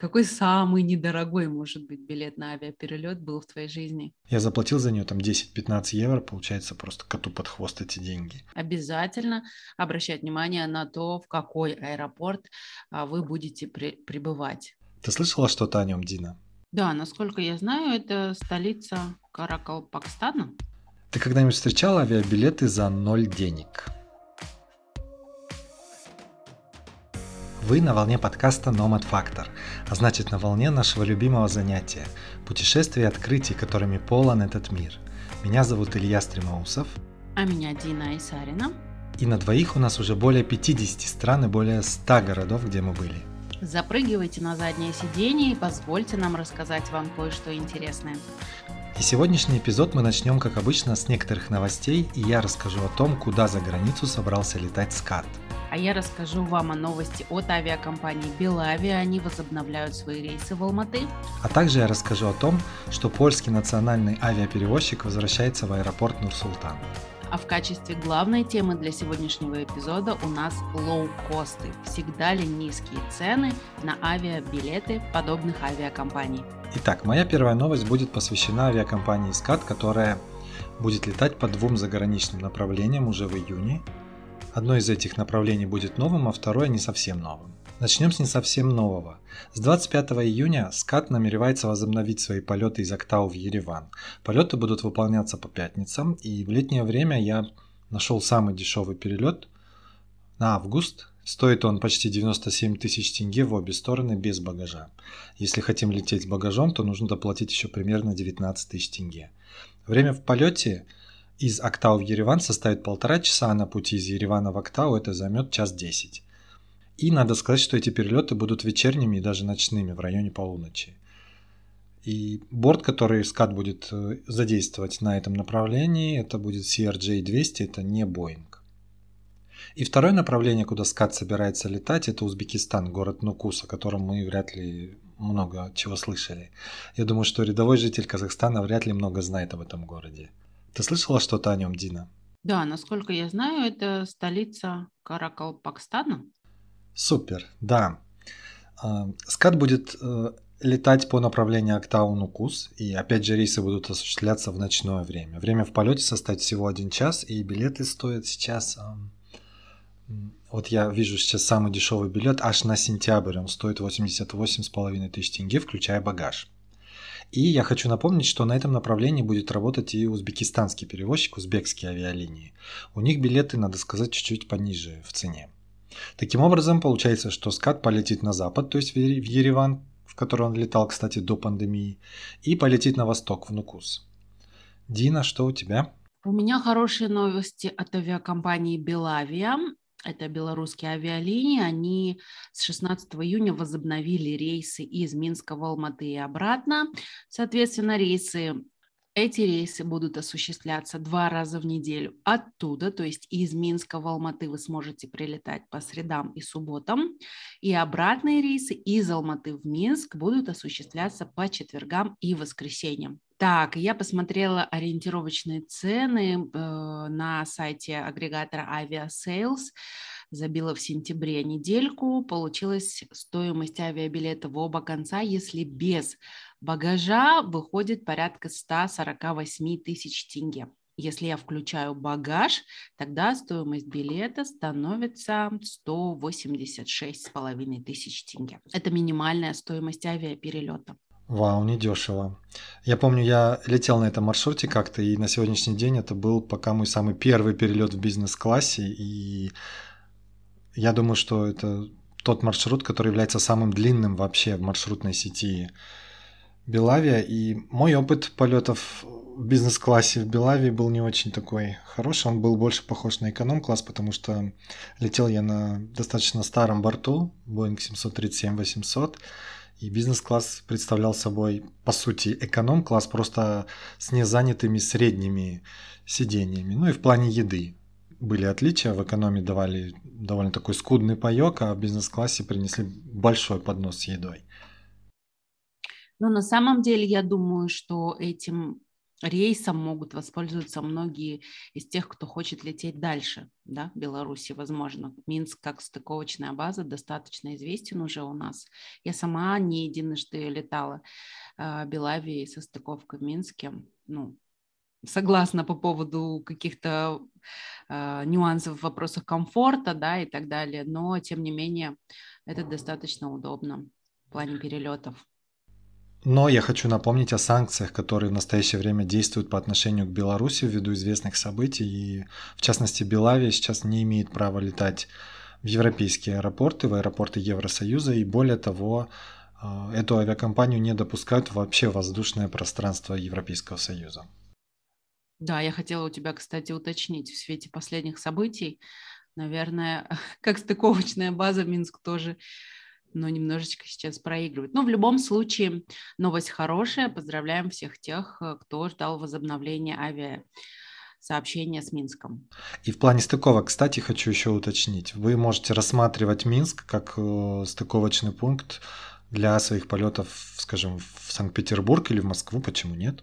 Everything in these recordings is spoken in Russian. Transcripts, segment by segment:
Какой самый недорогой, может быть, билет на авиаперелет был в твоей жизни? Я заплатил за нее там 10-15 евро, получается просто коту под хвост эти деньги. Обязательно обращать внимание на то, в какой аэропорт а, вы будете при- прибывать. Ты слышала что-то о нем, Дина? Да, насколько я знаю, это столица Каракалпакстана. Ты когда-нибудь встречала авиабилеты за ноль денег? Вы на волне подкаста Nomad Factor, а значит на волне нашего любимого занятия – путешествий и открытий, которыми полон этот мир. Меня зовут Илья Стремоусов. А меня Дина Исарина. И на двоих у нас уже более 50 стран и более 100 городов, где мы были. Запрыгивайте на заднее сиденье и позвольте нам рассказать вам кое-что интересное. И сегодняшний эпизод мы начнем, как обычно, с некоторых новостей, и я расскажу о том, куда за границу собрался летать Скат – а я расскажу вам о новости от авиакомпании Белавия. Они возобновляют свои рейсы в Алматы. А также я расскажу о том, что польский национальный авиаперевозчик возвращается в аэропорт Нур-Султан. А в качестве главной темы для сегодняшнего эпизода у нас лоу-косты. Всегда ли низкие цены на авиабилеты подобных авиакомпаний? Итак, моя первая новость будет посвящена авиакомпании «Скат», которая будет летать по двум заграничным направлениям уже в июне Одно из этих направлений будет новым, а второе не совсем новым. Начнем с не совсем нового. С 25 июня СКАТ намеревается возобновить свои полеты из Актау в Ереван. Полеты будут выполняться по пятницам, и в летнее время я нашел самый дешевый перелет на август. Стоит он почти 97 тысяч тенге в обе стороны без багажа. Если хотим лететь с багажом, то нужно доплатить еще примерно 19 тысяч тенге. Время в полете – из Актау в Ереван составит полтора часа, а на пути из Еревана в Актау это займет час десять. И надо сказать, что эти перелеты будут вечерними и даже ночными в районе полуночи. И борт, который скат будет э, задействовать на этом направлении, это будет CRJ-200, это не Boeing. И второе направление, куда скат собирается летать, это Узбекистан, город Нукус, о котором мы вряд ли много чего слышали. Я думаю, что рядовой житель Казахстана вряд ли много знает об этом городе. Ты слышала что-то о нем, Дина? Да, насколько я знаю, это столица Каракалпакстана. Супер, да. А, скат будет э, летать по направлению Актау-Нукус, и опять же рейсы будут осуществляться в ночное время. Время в полете составит всего один час, и билеты стоят сейчас... Вот я вижу сейчас самый дешевый билет аж на сентябрь, он стоит 88,5 тысяч тенге, включая багаж. И я хочу напомнить, что на этом направлении будет работать и узбекистанский перевозчик, узбекские авиалинии. У них билеты, надо сказать, чуть-чуть пониже в цене. Таким образом, получается, что скат полетит на запад, то есть в Ереван, в который он летал, кстати, до пандемии, и полетит на восток, в Нукус. Дина, что у тебя? У меня хорошие новости от авиакомпании Белавия это белорусские авиалинии, они с 16 июня возобновили рейсы из Минска в Алматы и обратно. Соответственно, рейсы эти рейсы будут осуществляться два раза в неделю оттуда, то есть из Минска в Алматы вы сможете прилетать по средам и субботам, и обратные рейсы из Алматы в Минск будут осуществляться по четвергам и воскресеньям. Так, я посмотрела ориентировочные цены э, на сайте агрегатора Aviasales, забила в сентябре недельку, получилась стоимость авиабилета в оба конца, если без багажа выходит порядка 148 тысяч тенге. Если я включаю багаж, тогда стоимость билета становится 186,5 тысяч тенге. Это минимальная стоимость авиаперелета. Вау, недешево. Я помню, я летел на этом маршруте как-то, и на сегодняшний день это был пока мой самый первый перелет в бизнес-классе, и я думаю, что это тот маршрут, который является самым длинным вообще в маршрутной сети Белавия, и мой опыт полетов в бизнес-классе в Белавии был не очень такой хороший, он был больше похож на эконом-класс, потому что летел я на достаточно старом борту, Boeing 737-800, и бизнес-класс представлял собой, по сути, эконом-класс просто с незанятыми средними сидениями. Ну и в плане еды были отличия. В экономе давали довольно такой скудный паёк, а в бизнес-классе принесли большой поднос с едой. Но на самом деле я думаю, что этим рейсом могут воспользоваться многие из тех, кто хочет лететь дальше, да, Беларуси, возможно. Минск как стыковочная база достаточно известен уже у нас. Я сама не единожды летала э, Белавии со стыковкой в Минске. Ну, согласна по поводу каких-то э, нюансов в вопросах комфорта, да, и так далее, но тем не менее это достаточно удобно в плане перелетов. Но я хочу напомнить о санкциях, которые в настоящее время действуют по отношению к Беларуси ввиду известных событий. И, в частности, Белавия сейчас не имеет права летать в европейские аэропорты, в аэропорты Евросоюза. И более того, э, эту авиакомпанию не допускают вообще в воздушное пространство Европейского Союза. Да, я хотела у тебя, кстати, уточнить в свете последних событий. Наверное, как стыковочная база Минск тоже но немножечко сейчас проигрывает. Но в любом случае новость хорошая. Поздравляем всех тех, э, кто ждал возобновления авиа сообщения с Минском. И в плане стыковок, кстати, хочу еще уточнить. Вы можете рассматривать Минск как э, стыковочный пункт для своих полетов, скажем, в Санкт-Петербург или в Москву, почему нет?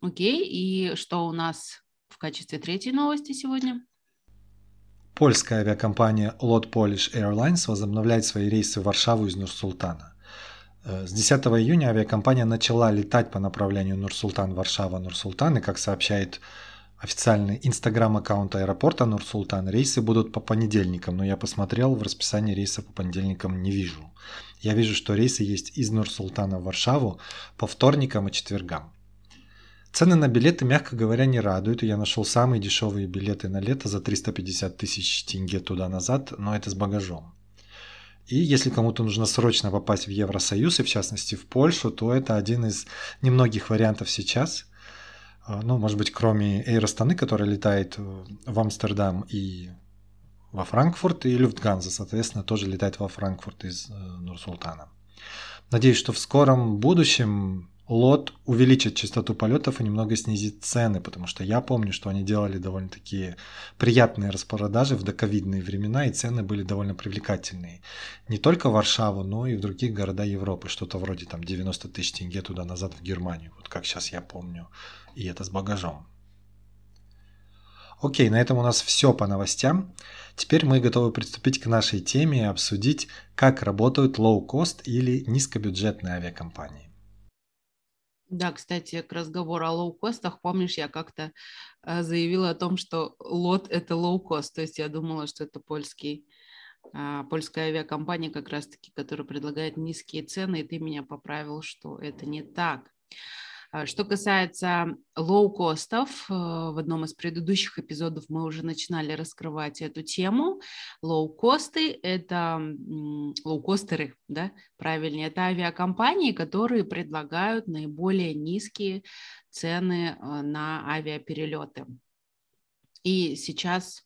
Окей, и что у нас в качестве третьей новости сегодня? Польская авиакомпания Lot Polish Airlines возобновляет свои рейсы в Варшаву из Нур-Султана. Э, с 10 июня авиакомпания начала летать по направлению Нур-Султан-Варшава-Нур-Султан, и, как сообщает официальный инстаграм-аккаунт аэропорта Нур-Султан, рейсы будут по понедельникам, но я посмотрел, в расписании рейса по понедельникам не вижу. Я вижу, что рейсы есть из Нур-Султана в Варшаву по вторникам и четвергам. Цены на билеты, мягко говоря, не радуют. Я нашел самые дешевые билеты на лето за 350 тысяч тенге туда-назад, но это с багажом. И если кому-то нужно срочно попасть в Евросоюз, и в частности в Польшу, то это один из немногих вариантов сейчас. А, ну, может быть, кроме Air Astаны, который летает в Амстердам и во Франкфурт, и Люфтганза, соответственно, тоже летает во Франкфурт из э, Нур-Султана. Надеюсь, что в скором будущем лот увеличит частоту полетов и немного снизит цены, потому что я помню, что они делали довольно такие приятные распродажи в доковидные времена, и цены были довольно привлекательные. Не только в Варшаву, но и в других города Европы, что-то вроде там 90 тысяч тенге туда-назад в Германию, вот как сейчас я помню, и это с багажом. Окей, на этом у нас все по новостям. Теперь мы готовы приступить к нашей теме и обсудить, как работают low-cost или низкобюджетные авиакомпании. Да, кстати, к разговору о лоукостах, помнишь, я как-то э, заявила о том, что лот – это лоукост, то есть я думала, что это польский, э, польская авиакомпания как раз-таки, которая предлагает низкие цены, и ты меня поправил, что это не так. А, что касается лоу-костов, э, в одном из предыдущих эпизодов мы уже начинали раскрывать эту тему. Лоу-косты – это лоу-костеры, да, правильнее, это авиакомпании, которые предлагают наиболее низкие цены э, на авиаперелеты. И сейчас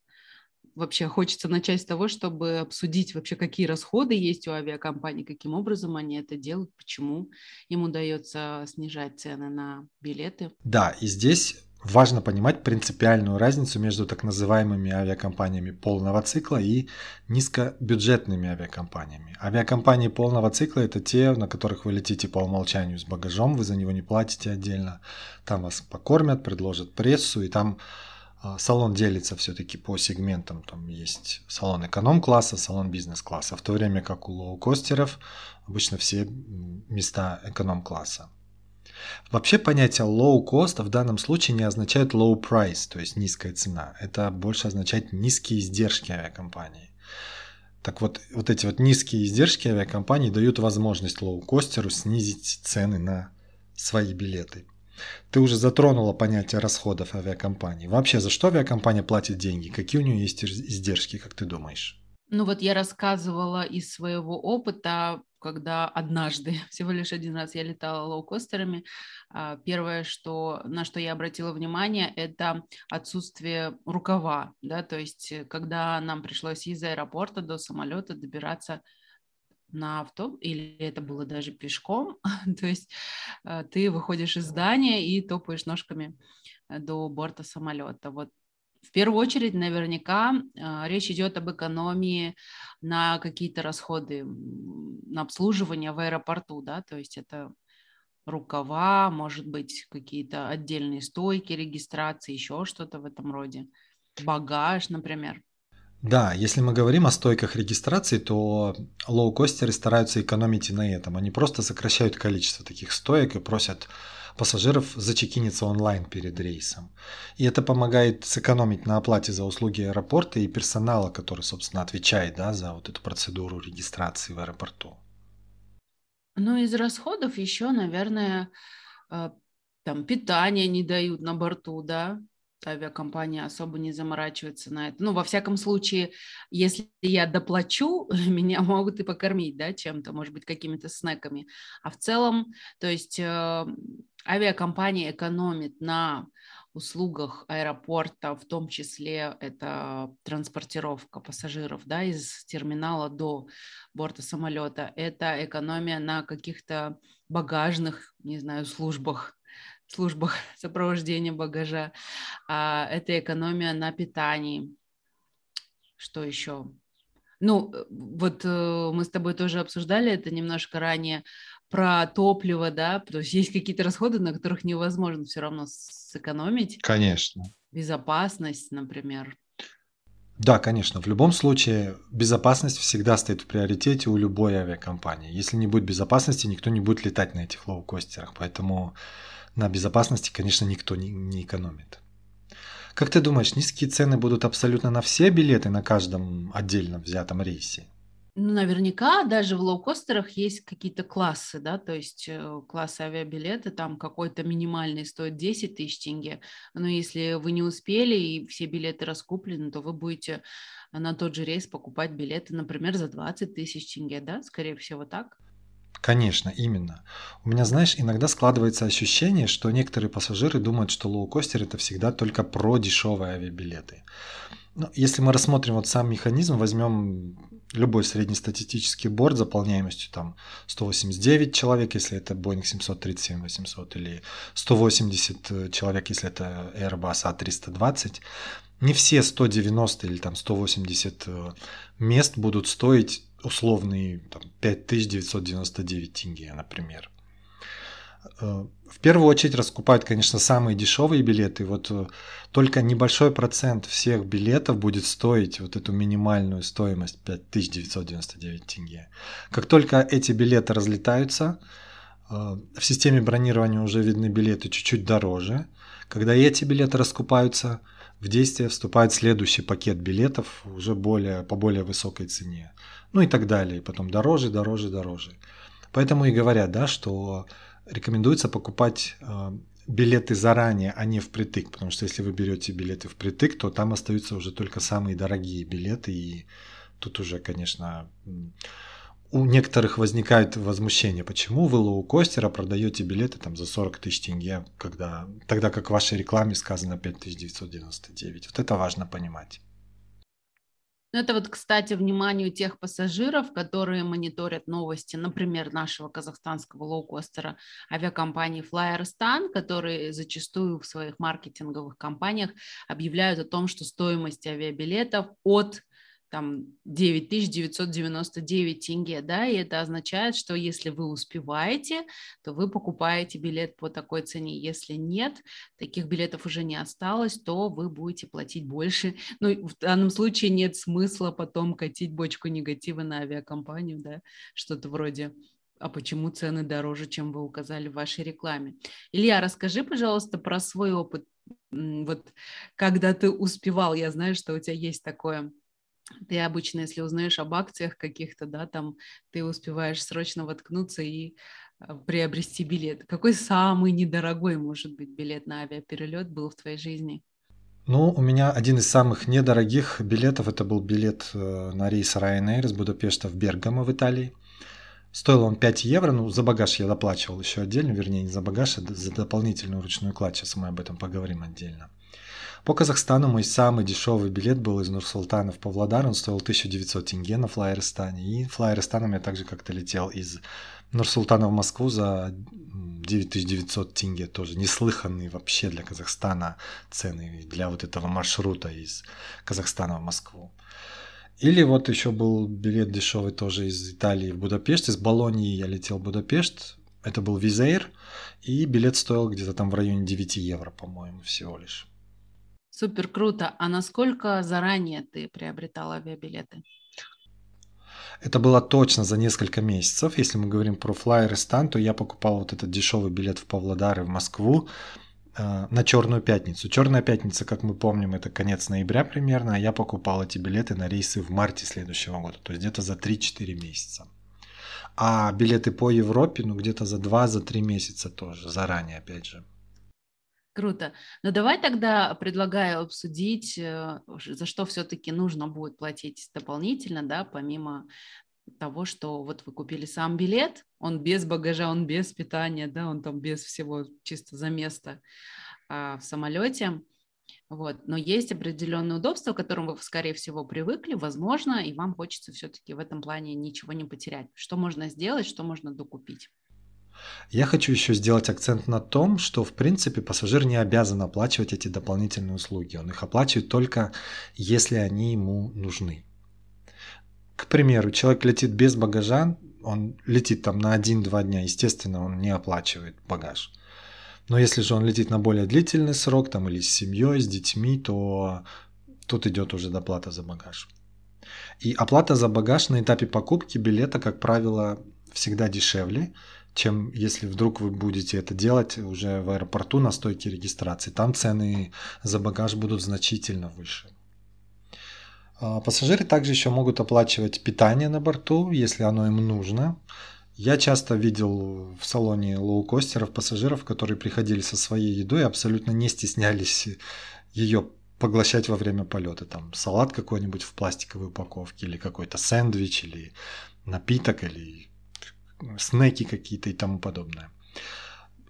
вообще хочется начать с того, чтобы обсудить вообще, какие расходы есть у авиакомпаний, каким образом они это делают, почему им удается снижать цены на билеты. Да, и здесь важно понимать принципиальную разницу между так называемыми авиакомпаниями полного цикла и низкобюджетными авиакомпаниями. Авиакомпании полного цикла – это те, на которых вы летите по умолчанию с багажом, вы за него не платите отдельно, там вас покормят, предложат прессу, и там салон делится все-таки по сегментам. Там есть салон эконом-класса, салон бизнес-класса, в то время как у лоукостеров обычно все места эконом-класса. Вообще понятие low cost в данном случае не означает low price, то есть низкая цена. Это больше означает низкие издержки авиакомпании. Так вот, вот эти вот низкие издержки авиакомпании дают возможность лоукостеру снизить цены на свои билеты. Ты уже затронула понятие расходов авиакомпании. Вообще, за что авиакомпания платит деньги? Какие у нее есть издержки, как ты думаешь? Ну вот я рассказывала из своего опыта, когда однажды, всего лишь один раз я летала лоукостерами, а, первое, что, на что я обратила внимание, это отсутствие рукава, да, то есть э, когда нам пришлось из аэропорта до самолета добираться на авто, или это было даже пешком, то есть э, ты выходишь из здания и топаешь ножками э, до борта самолета. Вот в первую очередь, наверняка, э, речь идет об экономии на какие-то расходы на обслуживание в аэропорту, да, то есть это рукава, может быть, какие-то отдельные стойки регистрации, еще что-то в этом роде. Багаж, например. Да, если мы говорим о стойках регистрации, то лоукостеры стараются экономить и на этом. Они просто сокращают количество таких стоек и просят пассажиров зачекиниться онлайн перед рейсом. И это помогает сэкономить на оплате за услуги аэропорта и персонала, который, собственно, отвечает да, за вот эту процедуру регистрации в аэропорту. Ну, из расходов еще, наверное, э, там питание не дают на борту, да, авиакомпания особо не заморачивается на это. Ну, во всяком случае, если я доплачу, меня могут и покормить, да, чем-то, может быть, какими-то снеками. А в целом, то есть э, авиакомпания экономит на услугах аэропорта, в том числе это транспортировка пассажиров да, из терминала до борта самолета, это экономия на каких-то багажных, не знаю, службах, службах сопровождения багажа, а, это экономия на питании. Что еще? Ну, э, вот э, мы с тобой тоже обсуждали это немножко ранее про топливо, да, то есть есть какие-то расходы, на которых невозможно все равно сэкономить. Конечно. Безопасность, например. Да, конечно. В любом случае безопасность всегда стоит в приоритете у любой авиакомпании. Если не будет безопасности, никто не будет летать на этих лоукостерах. Поэтому на безопасности, конечно, никто не, не экономит. Как ты думаешь, низкие цены будут абсолютно на все билеты на каждом отдельно взятом рейсе? Ну, наверняка даже в лоукостерах есть какие-то классы, да, то есть э, классы авиабилеты, там какой-то минимальный стоит 10 тысяч тенге, но если вы не успели и все билеты раскуплены, то вы будете на тот же рейс покупать билеты, например, за 20 тысяч тенге, да, скорее всего так? Конечно, именно. У меня, знаешь, иногда складывается ощущение, что некоторые пассажиры думают, что лоукостер это всегда только про дешевые авиабилеты. Но если мы рассмотрим вот сам механизм, возьмем любой среднестатистический борт заполняемостью там 189 человек, если это Boeing 737-800, или 180 человек, если это Airbus A320, не все 190 или там 180 э, мест будут стоить условные там, 5999 тенге, например. Э, в первую очередь раскупают, конечно, самые дешевые билеты. Вот э, только небольшой процент всех билетов будет стоить вот эту минимальную стоимость 5999 тенге. Как только эти билеты разлетаются, э, в системе бронирования уже видны билеты чуть-чуть дороже. Когда эти билеты раскупаются, в действие вступает следующий пакет билетов уже более, по более высокой цене. Ну и так далее. И потом дороже, дороже, дороже. Поэтому и говорят, да, что рекомендуется покупать э, билеты заранее, а не впритык, потому что если вы берете билеты впритык, то там остаются уже только самые дорогие билеты, и тут уже, конечно, у некоторых возникает возмущение, почему вы лоукостера продаете билеты там за 40 тысяч тенге, когда, тогда как в вашей рекламе сказано 5999. Вот это важно понимать. Ну, это вот, кстати, вниманию тех пассажиров, которые мониторят новости, например, нашего казахстанского лоукостера авиакомпании Flyerstan, которые зачастую в своих маркетинговых кампаниях объявляют о том, что стоимость авиабилетов от там 9999 тенге, да, и это означает, что если вы успеваете, то вы покупаете билет по такой цене. Если нет, таких билетов уже не осталось, то вы будете платить больше. Ну, в данном случае нет смысла потом катить бочку негатива на авиакомпанию, да, что-то вроде а почему цены дороже, чем вы указали в вашей рекламе. Илья, расскажи, пожалуйста, про свой опыт. Вот когда ты успевал, я знаю, что у тебя есть такое ты обычно, если узнаешь об акциях каких-то, да, там ты успеваешь срочно воткнуться и а, приобрести билет. Какой самый недорогой, может быть, билет на авиаперелет был в твоей жизни? Ну, у меня один из самых недорогих билетов, это был билет э, на рейс Ryanair из Будапешта в Бергамо в Италии. Стоил он 5 евро, ну, за багаж я доплачивал еще отдельно, вернее, не за багаж, а за дополнительную ручную кладь, сейчас мы об этом поговорим отдельно. По Казахстану мой самый дешевый билет был из Нур-Султана в Павлодар, он стоил 1900 тенге на Флайерстане. И Флайерстаном я также как-то летел из Нур-Султана в Москву за 9900 тенге, тоже неслыханные вообще для Казахстана цены, для вот этого маршрута из Казахстана в Москву. Или вот еще был билет дешевый тоже из Италии в Будапешт, из Болонии я летел в Будапешт, Это был Визейр, и билет стоил где-то там в районе 9 евро, по-моему, всего лишь. Супер круто. А насколько заранее ты приобретал авиабилеты? Это было точно за несколько месяцев. Если мы говорим про Flyeristan, то я покупал вот этот дешевый билет в Павлодар и в Москву э, на Черную пятницу. Черная пятница, как мы помним, это конец ноября примерно, а я покупал эти билеты на рейсы в марте следующего года, то есть где-то за 3-4 месяца. А билеты по Европе, ну где-то за 2-3 месяца тоже, заранее опять же. Круто. Но давай тогда предлагаю обсудить, э, за что все-таки нужно будет платить дополнительно, да, помимо того, что вот вы купили сам билет, он без багажа, он без питания, да, он там без всего, чисто за место а, в самолете. Вот. Но есть определенные удобства, к которым вы, скорее всего, привыкли, возможно, и вам хочется все-таки в этом плане ничего не потерять. Что можно сделать, что можно докупить? Я хочу еще сделать акцент на том, что в принципе пассажир не обязан оплачивать эти дополнительные услуги. Он их оплачивает только если они ему нужны. К примеру, человек летит без багажа, он летит там на 1-2 дня, естественно, он не оплачивает багаж. Но если же он летит на более длительный срок, там или с семьей, с детьми, то тут идет уже доплата за багаж. И оплата за багаж на этапе покупки билета, как правило, всегда дешевле, чем если вдруг вы будете это делать уже в аэропорту на стойке регистрации. Там цены за багаж будут значительно выше. А, пассажиры также еще могут оплачивать питание на борту, если оно им нужно. Я часто видел в салоне лоукостеров пассажиров, которые приходили со своей едой и абсолютно не стеснялись ее поглощать во время полета. Там салат какой-нибудь в пластиковой упаковке, или какой-то сэндвич, или напиток, или снеки какие-то и тому подобное.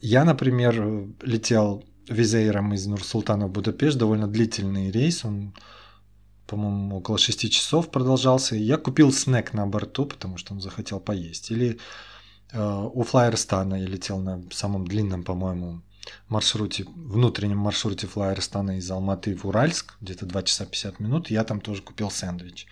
Я, например, летел визейром из Нур-Султана в Будапешт, довольно длительный рейс, он, по-моему, около 6 часов продолжался. Я купил снэк на борту, потому что он захотел поесть. Или э, у Флайерстана я летел на самом длинном, по-моему, маршруте, внутреннем маршруте Флайерстана из Алматы в Уральск, где-то 2 часа 50 минут, я там тоже купил сэндвич.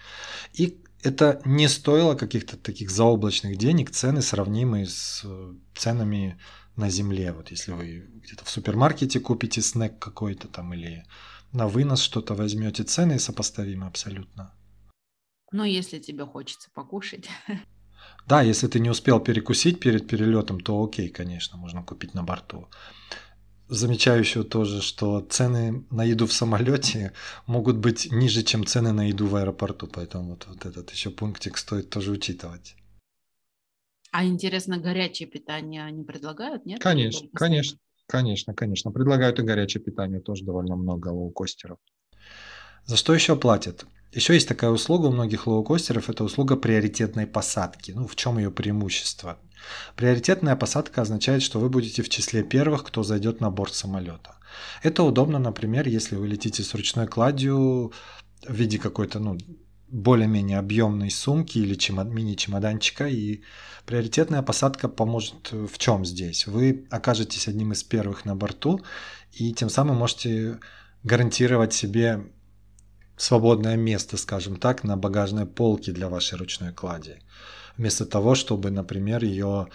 И это не стоило каких-то таких заоблачных денег, цены сравнимые с э, ценами на земле. Вот если вы где-то в супермаркете купите снэк какой-то там или на вынос что-то возьмете, цены сопоставимы абсолютно. Но если тебе хочется покушать. Да, если ты не успел перекусить перед перелетом, то окей, конечно, можно купить на борту замечаю еще тоже, что цены на еду в самолете могут быть ниже, чем цены на еду в аэропорту, поэтому вот, вот этот еще пунктик стоит тоже учитывать. А интересно, горячее питание они предлагают, нет? Конечно, конечно, конечно, конечно. Предлагают и горячее питание тоже довольно много лоукостеров. За что еще платят? Еще есть такая услуга у многих лоукостеров, это услуга приоритетной посадки. Ну, в чем ее преимущество? Приоритетная посадка означает, что вы будете в числе первых, кто зайдет на борт самолета. Это удобно, например, если вы летите с ручной кладью в виде какой-то, ну, более-менее объемной сумки или чемод, мини-чемоданчика, и приоритетная посадка поможет в чем здесь? Вы окажетесь одним из первых на борту, и тем самым можете гарантировать себе свободное место, скажем так, на багажной полке для вашей ручной клади вместо того, чтобы, например, ее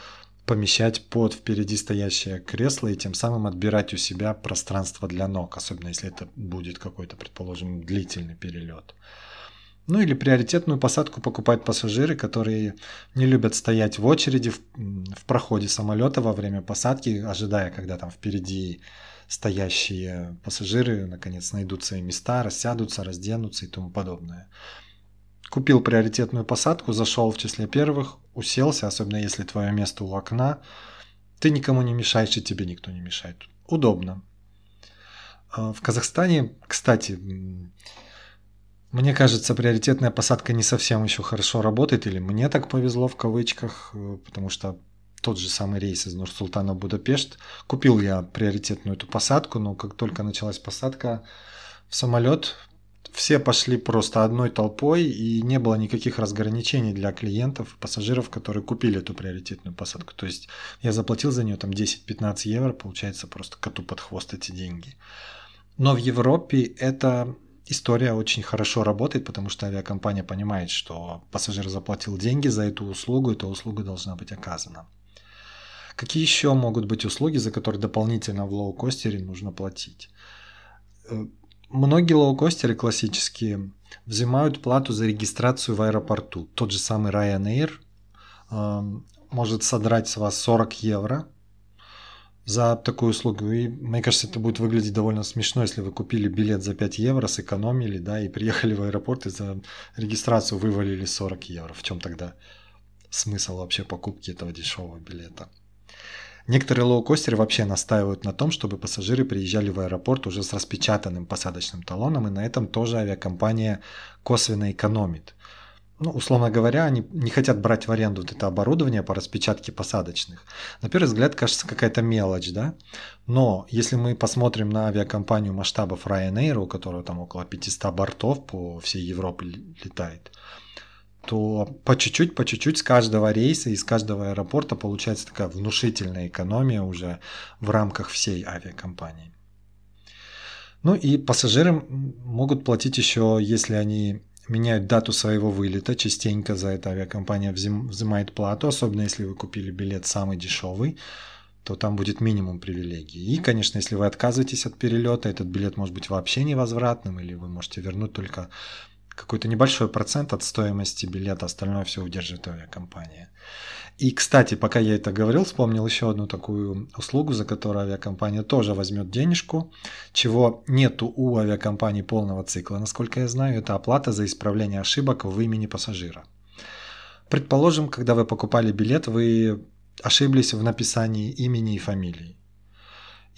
помещать под впереди стоящее кресло и тем самым отбирать у себя пространство для ног, особенно если это будет какой-то, предположим, длительный перелет. Ну или приоритетную посадку покупают пассажиры, которые не любят стоять в очереди в, в проходе самолета во время посадки, ожидая, когда там впереди стоящие пассажиры наконец найдут свои места, рассядутся, разденутся и тому подобное. Купил приоритетную посадку, зашел в числе первых, уселся, особенно если твое место у окна. Ты никому не мешаешь, и тебе никто не мешает. Удобно. А, в Казахстане, кстати, мне кажется, приоритетная посадка не совсем еще хорошо работает, или мне так повезло в кавычках, э, потому что тот же самый рейс из Нур-Султана в Будапешт. Купил я приоритетную эту посадку, но как только началась посадка в самолет, все пошли просто одной толпой, и не было никаких разграничений для клиентов, пассажиров, которые купили эту приоритетную посадку. То есть я заплатил за нее там 10-15 евро, получается просто коту под хвост эти деньги. Но в Европе эта история очень хорошо работает, потому что авиакомпания понимает, что пассажир заплатил деньги за эту услугу, эта услуга должна быть оказана. Какие еще могут быть услуги, за которые дополнительно в лоукостере нужно платить? Многие лоукостеры классические взимают плату за регистрацию в аэропорту. Тот же самый Ryanair э, может содрать с вас 40 евро за такую услугу. И мне кажется, это будет выглядеть довольно смешно, если вы купили билет за 5 евро, сэкономили, да, и приехали в аэропорт и за регистрацию вывалили 40 евро. В чем тогда смысл вообще покупки этого дешевого билета? Некоторые лоукостеры вообще настаивают на том, чтобы пассажиры приезжали в аэропорт уже с распечатанным посадочным талоном, и на этом тоже авиакомпания косвенно экономит ну, условно говоря, они не хотят брать в аренду вот это оборудование по распечатке посадочных. На первый взгляд кажется какая-то мелочь, да? Но если мы посмотрим на авиакомпанию масштабов Ryanair, у которой там около 500 бортов по всей Европе летает, то по чуть-чуть, по чуть-чуть с каждого рейса и с каждого аэропорта получается такая внушительная экономия уже в рамках всей авиакомпании. Ну и пассажиры могут платить еще, если они меняют дату своего вылета, частенько за это авиакомпания взимает плату, особенно если вы купили билет самый дешевый, то там будет минимум привилегий. И, конечно, если вы отказываетесь от перелета, этот билет может быть вообще невозвратным, или вы можете вернуть только какой-то небольшой процент от стоимости билета, остальное все удерживает авиакомпания. И, кстати, пока я это говорил, вспомнил еще одну такую услугу, за которую авиакомпания тоже возьмет денежку, чего нету у авиакомпании полного цикла, насколько я знаю, это оплата за исправление ошибок в имени пассажира. Предположим, когда вы покупали билет, вы ошиблись в написании имени и фамилии.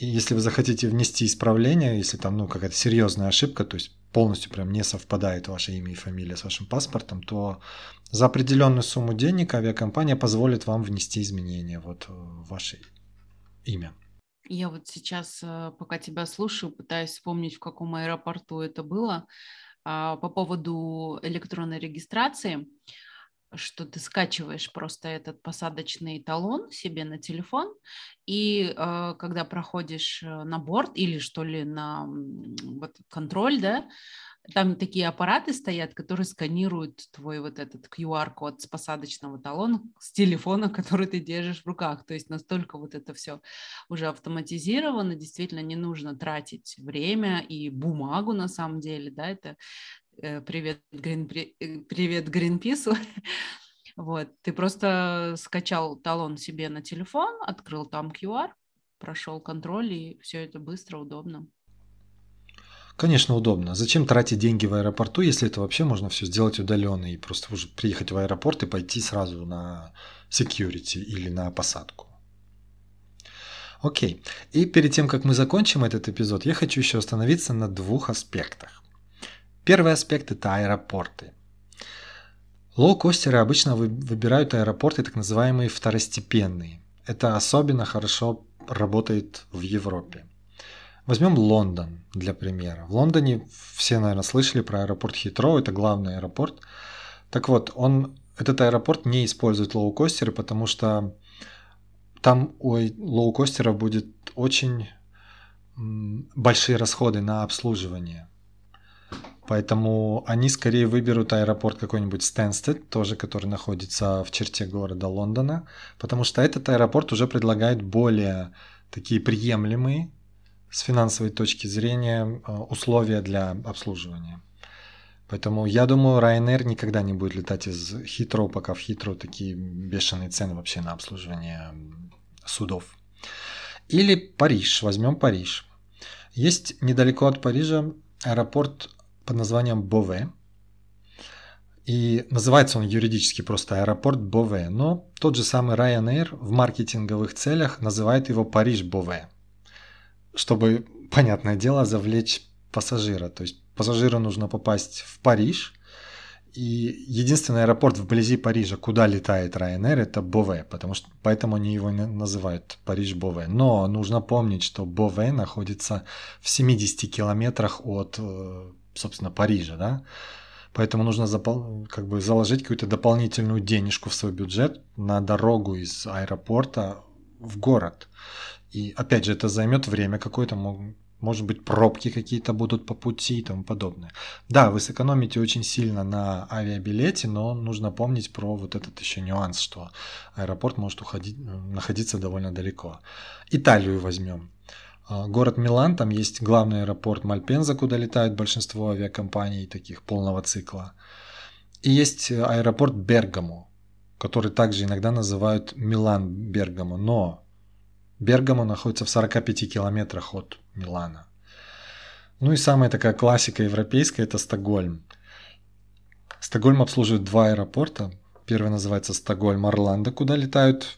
Если вы захотите внести исправление, если там ну, какая-то серьезная ошибка, то есть полностью прям не совпадает ваше имя и фамилия с вашим паспортом, то за определенную сумму денег авиакомпания позволит вам внести изменения вот в ваше имя. Я вот сейчас, э, пока тебя слушаю, пытаюсь вспомнить, в каком аэропорту это было. А, по поводу электронной регистрации, что ты скачиваешь просто этот посадочный талон себе на телефон, и э, когда проходишь э, на борт или что ли на вот, контроль, да, там такие аппараты стоят, которые сканируют твой вот этот QR-код с посадочного талона с телефона, который ты держишь в руках. То есть настолько вот это все уже автоматизировано, действительно не нужно тратить время и бумагу на самом деле, да, это привет, Green, э, привет Гринпису. Вот, ты просто скачал талон себе на телефон, открыл там QR, прошел контроль, и все это быстро, удобно. Конечно, удобно. Зачем тратить деньги в аэропорту, если это вообще можно все сделать удаленно и просто уже приехать в аэропорт и пойти сразу на security или на посадку. Окей. И перед тем, как мы закончим этот эпизод, я хочу еще остановиться на двух аспектах. Первый аспект – это аэропорты. Лоукостеры обычно выбирают аэропорты так называемые второстепенные. Это особенно хорошо работает в Европе. Возьмем Лондон для примера. В Лондоне все, наверное, слышали про аэропорт Хитроу, это главный аэропорт. Так вот, он, этот аэропорт не использует лоукостеры, потому что там у лоукостера будет очень большие расходы на обслуживание. Поэтому они скорее выберут аэропорт какой-нибудь Стэнстед, тоже который находится в черте города Лондона, потому что этот аэропорт уже предлагает более такие приемлемые с финансовой точки зрения э, условия для обслуживания. Поэтому я думаю, Ryanair никогда не будет летать из Хитроу, пока в Хитроу такие бешеные цены вообще на обслуживание судов. Или Париж, возьмем Париж. Есть недалеко от Парижа аэропорт под названием Бове. И называется он юридически просто аэропорт Бове, но тот же самый Ryanair в маркетинговых целях называет его Париж Бове чтобы, понятное дело, завлечь пассажира. То есть пассажиру нужно попасть в Париж, и единственный аэропорт вблизи Парижа, куда летает Ryanair, это Бове, потому что поэтому они его называют Париж-Бове. Но нужно помнить, что Бове находится в 70 километрах от, э, собственно, Парижа, да. Поэтому нужно запол- как бы заложить какую-то дополнительную денежку в свой бюджет на дорогу из аэропорта в город. И опять же, это займет время какое-то, может быть, пробки какие-то будут по пути и тому подобное. Да, вы сэкономите очень сильно на авиабилете, но нужно помнить про вот этот еще нюанс, что аэропорт может уходить, находиться довольно далеко. Италию возьмем. А, город Милан, там есть главный аэропорт Мальпенза, куда летают большинство авиакомпаний таких полного цикла. И есть аэропорт Бергамо, который также иногда называют Милан-Бергамо, но Бергамо находится в 45 километрах от Милана. Ну и самая такая классика европейская – это Стокгольм. Стокгольм обслуживает два аэропорта. Первый называется Стокгольм-Орландо, куда летают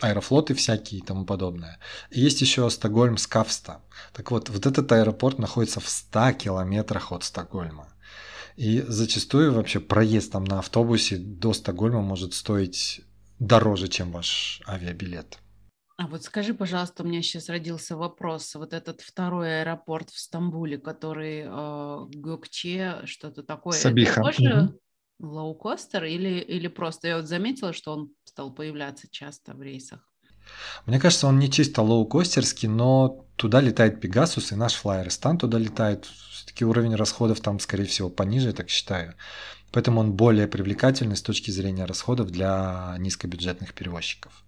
аэрофлоты всякие и тому подобное. И есть еще Стокгольм Скафста. Так вот, вот этот аэропорт находится в 100 километрах от Стокгольма. И зачастую вообще проезд там на автобусе до Стокгольма может стоить дороже, чем ваш авиабилет. А вот скажи, пожалуйста, у меня сейчас родился вопрос. Вот этот второй аэропорт в Стамбуле, который э, Gökçe, что-то такое, Сабиха. это тоже. Лоукостер или, или просто? Я вот заметила, что он стал появляться часто в рейсах. Мне кажется, он не чисто лоукостерский, но туда летает Пегасус, и наш флайерстан туда летает. Все-таки уровень расходов там, скорее всего, пониже, я так считаю. Поэтому он более привлекательный с точки зрения расходов для низкобюджетных перевозчиков.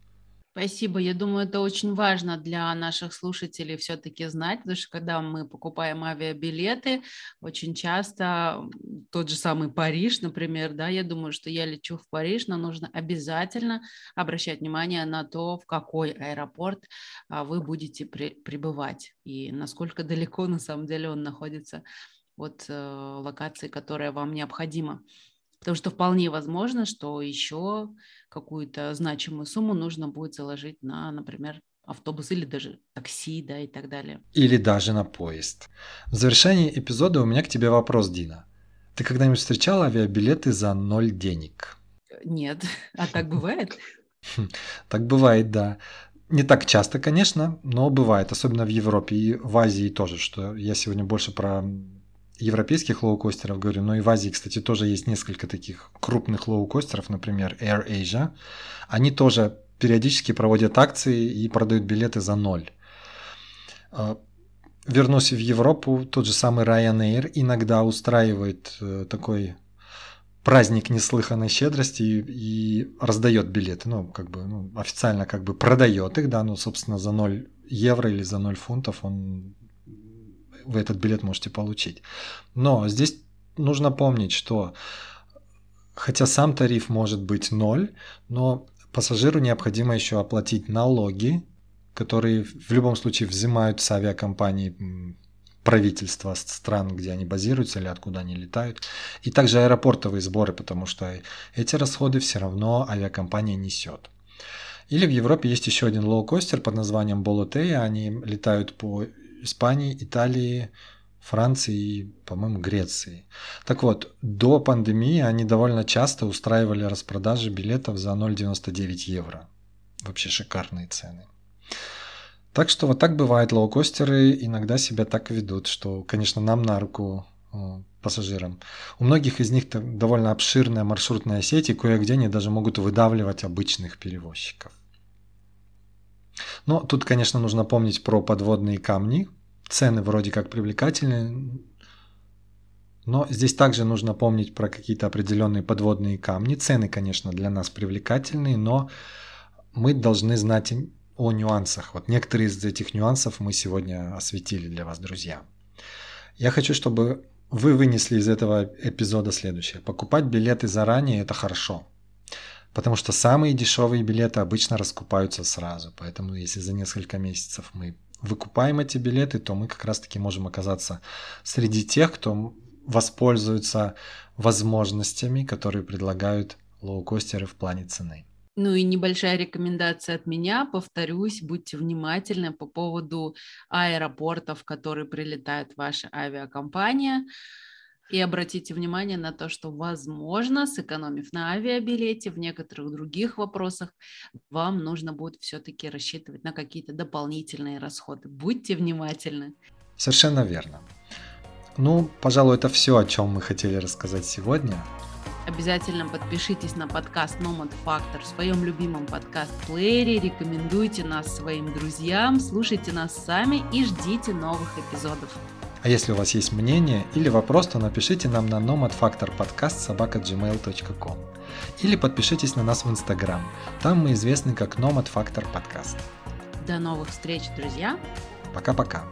Спасибо. Я думаю, это очень важно для наших слушателей все-таки знать, потому что когда мы покупаем авиабилеты, очень часто тот же самый Париж, например, да, я думаю, что я лечу в Париж, но нужно обязательно обращать внимание на то, в какой аэропорт а, вы будете при, прибывать и насколько далеко на самом деле он находится от э, локации, которая вам необходима. Потому что вполне возможно, что еще какую-то значимую сумму нужно будет заложить на, например, автобус или даже такси, да, и так далее. Или даже на поезд. В завершении эпизода у меня к тебе вопрос, Дина. Ты когда-нибудь встречала авиабилеты за ноль денег? Нет. А так бывает? Так бывает, да. Не так часто, конечно, но бывает, особенно в Европе и в Азии тоже, что я сегодня больше про европейских лоукостеров говорю, но и в Азии, кстати, тоже есть несколько таких крупных лоукостеров, например, Air Asia. Они тоже периодически проводят акции и продают билеты за ноль. А, вернусь в Европу, тот же самый Ryanair иногда устраивает э, такой праздник неслыханной щедрости и, и раздает билеты, ну, как бы, ну, официально как бы продает их, да, ну, собственно, за 0 евро или за 0 фунтов он вы этот билет можете получить. Но здесь нужно помнить, что хотя сам тариф может быть ноль, но пассажиру необходимо еще оплатить налоги, которые в любом случае взимают с авиакомпании правительства стран, где они базируются или откуда они летают, и также аэропортовые сборы, потому что эти расходы все равно авиакомпания несет. Или в Европе есть еще один лоукостер под названием Болотея, они летают по Испании, Италии, Франции и, по-моему, Греции. Так вот, до пандемии они довольно часто устраивали распродажи билетов за 0,99 евро. Вообще шикарные цены. Так что вот так бывает. Лоукостеры иногда себя так ведут, что, конечно, нам на руку э, пассажирам. У многих из них довольно обширная маршрутная сеть, и кое-где они даже могут выдавливать обычных перевозчиков. Но тут, конечно, нужно помнить про подводные камни. Цены вроде как привлекательные, но здесь также нужно помнить про какие-то определенные подводные камни. Цены, конечно, для нас привлекательные, но мы должны знать о нюансах. Вот некоторые из этих нюансов мы сегодня осветили для вас, друзья. Я хочу, чтобы вы вынесли из этого эпизода следующее. Покупать билеты заранее – это хорошо. Потому что самые дешевые билеты обычно раскупаются сразу. Поэтому если за несколько месяцев мы выкупаем эти билеты, то мы как раз-таки можем оказаться среди тех, кто воспользуется возможностями, которые предлагают лоукостеры в плане цены. Ну и небольшая рекомендация от меня, повторюсь, будьте внимательны по поводу аэропортов, в которые прилетает ваша авиакомпания. И обратите внимание на то, что, возможно, сэкономив на авиабилете, в некоторых других вопросах вам нужно будет все-таки рассчитывать на какие-то дополнительные расходы. Будьте внимательны. Совершенно верно. Ну, пожалуй, это все, о чем мы хотели рассказать сегодня. Обязательно подпишитесь на подкаст Nomad Factor в своем любимом подкаст-плеере, рекомендуйте нас своим друзьям, слушайте нас сами и ждите новых эпизодов. А если у вас есть мнение или вопрос, то напишите нам на nomadfactorpodcast.gmail.com или подпишитесь на нас в Инстаграм. Там мы известны как Nomad Factor Podcast. До новых встреч, друзья! Пока-пока!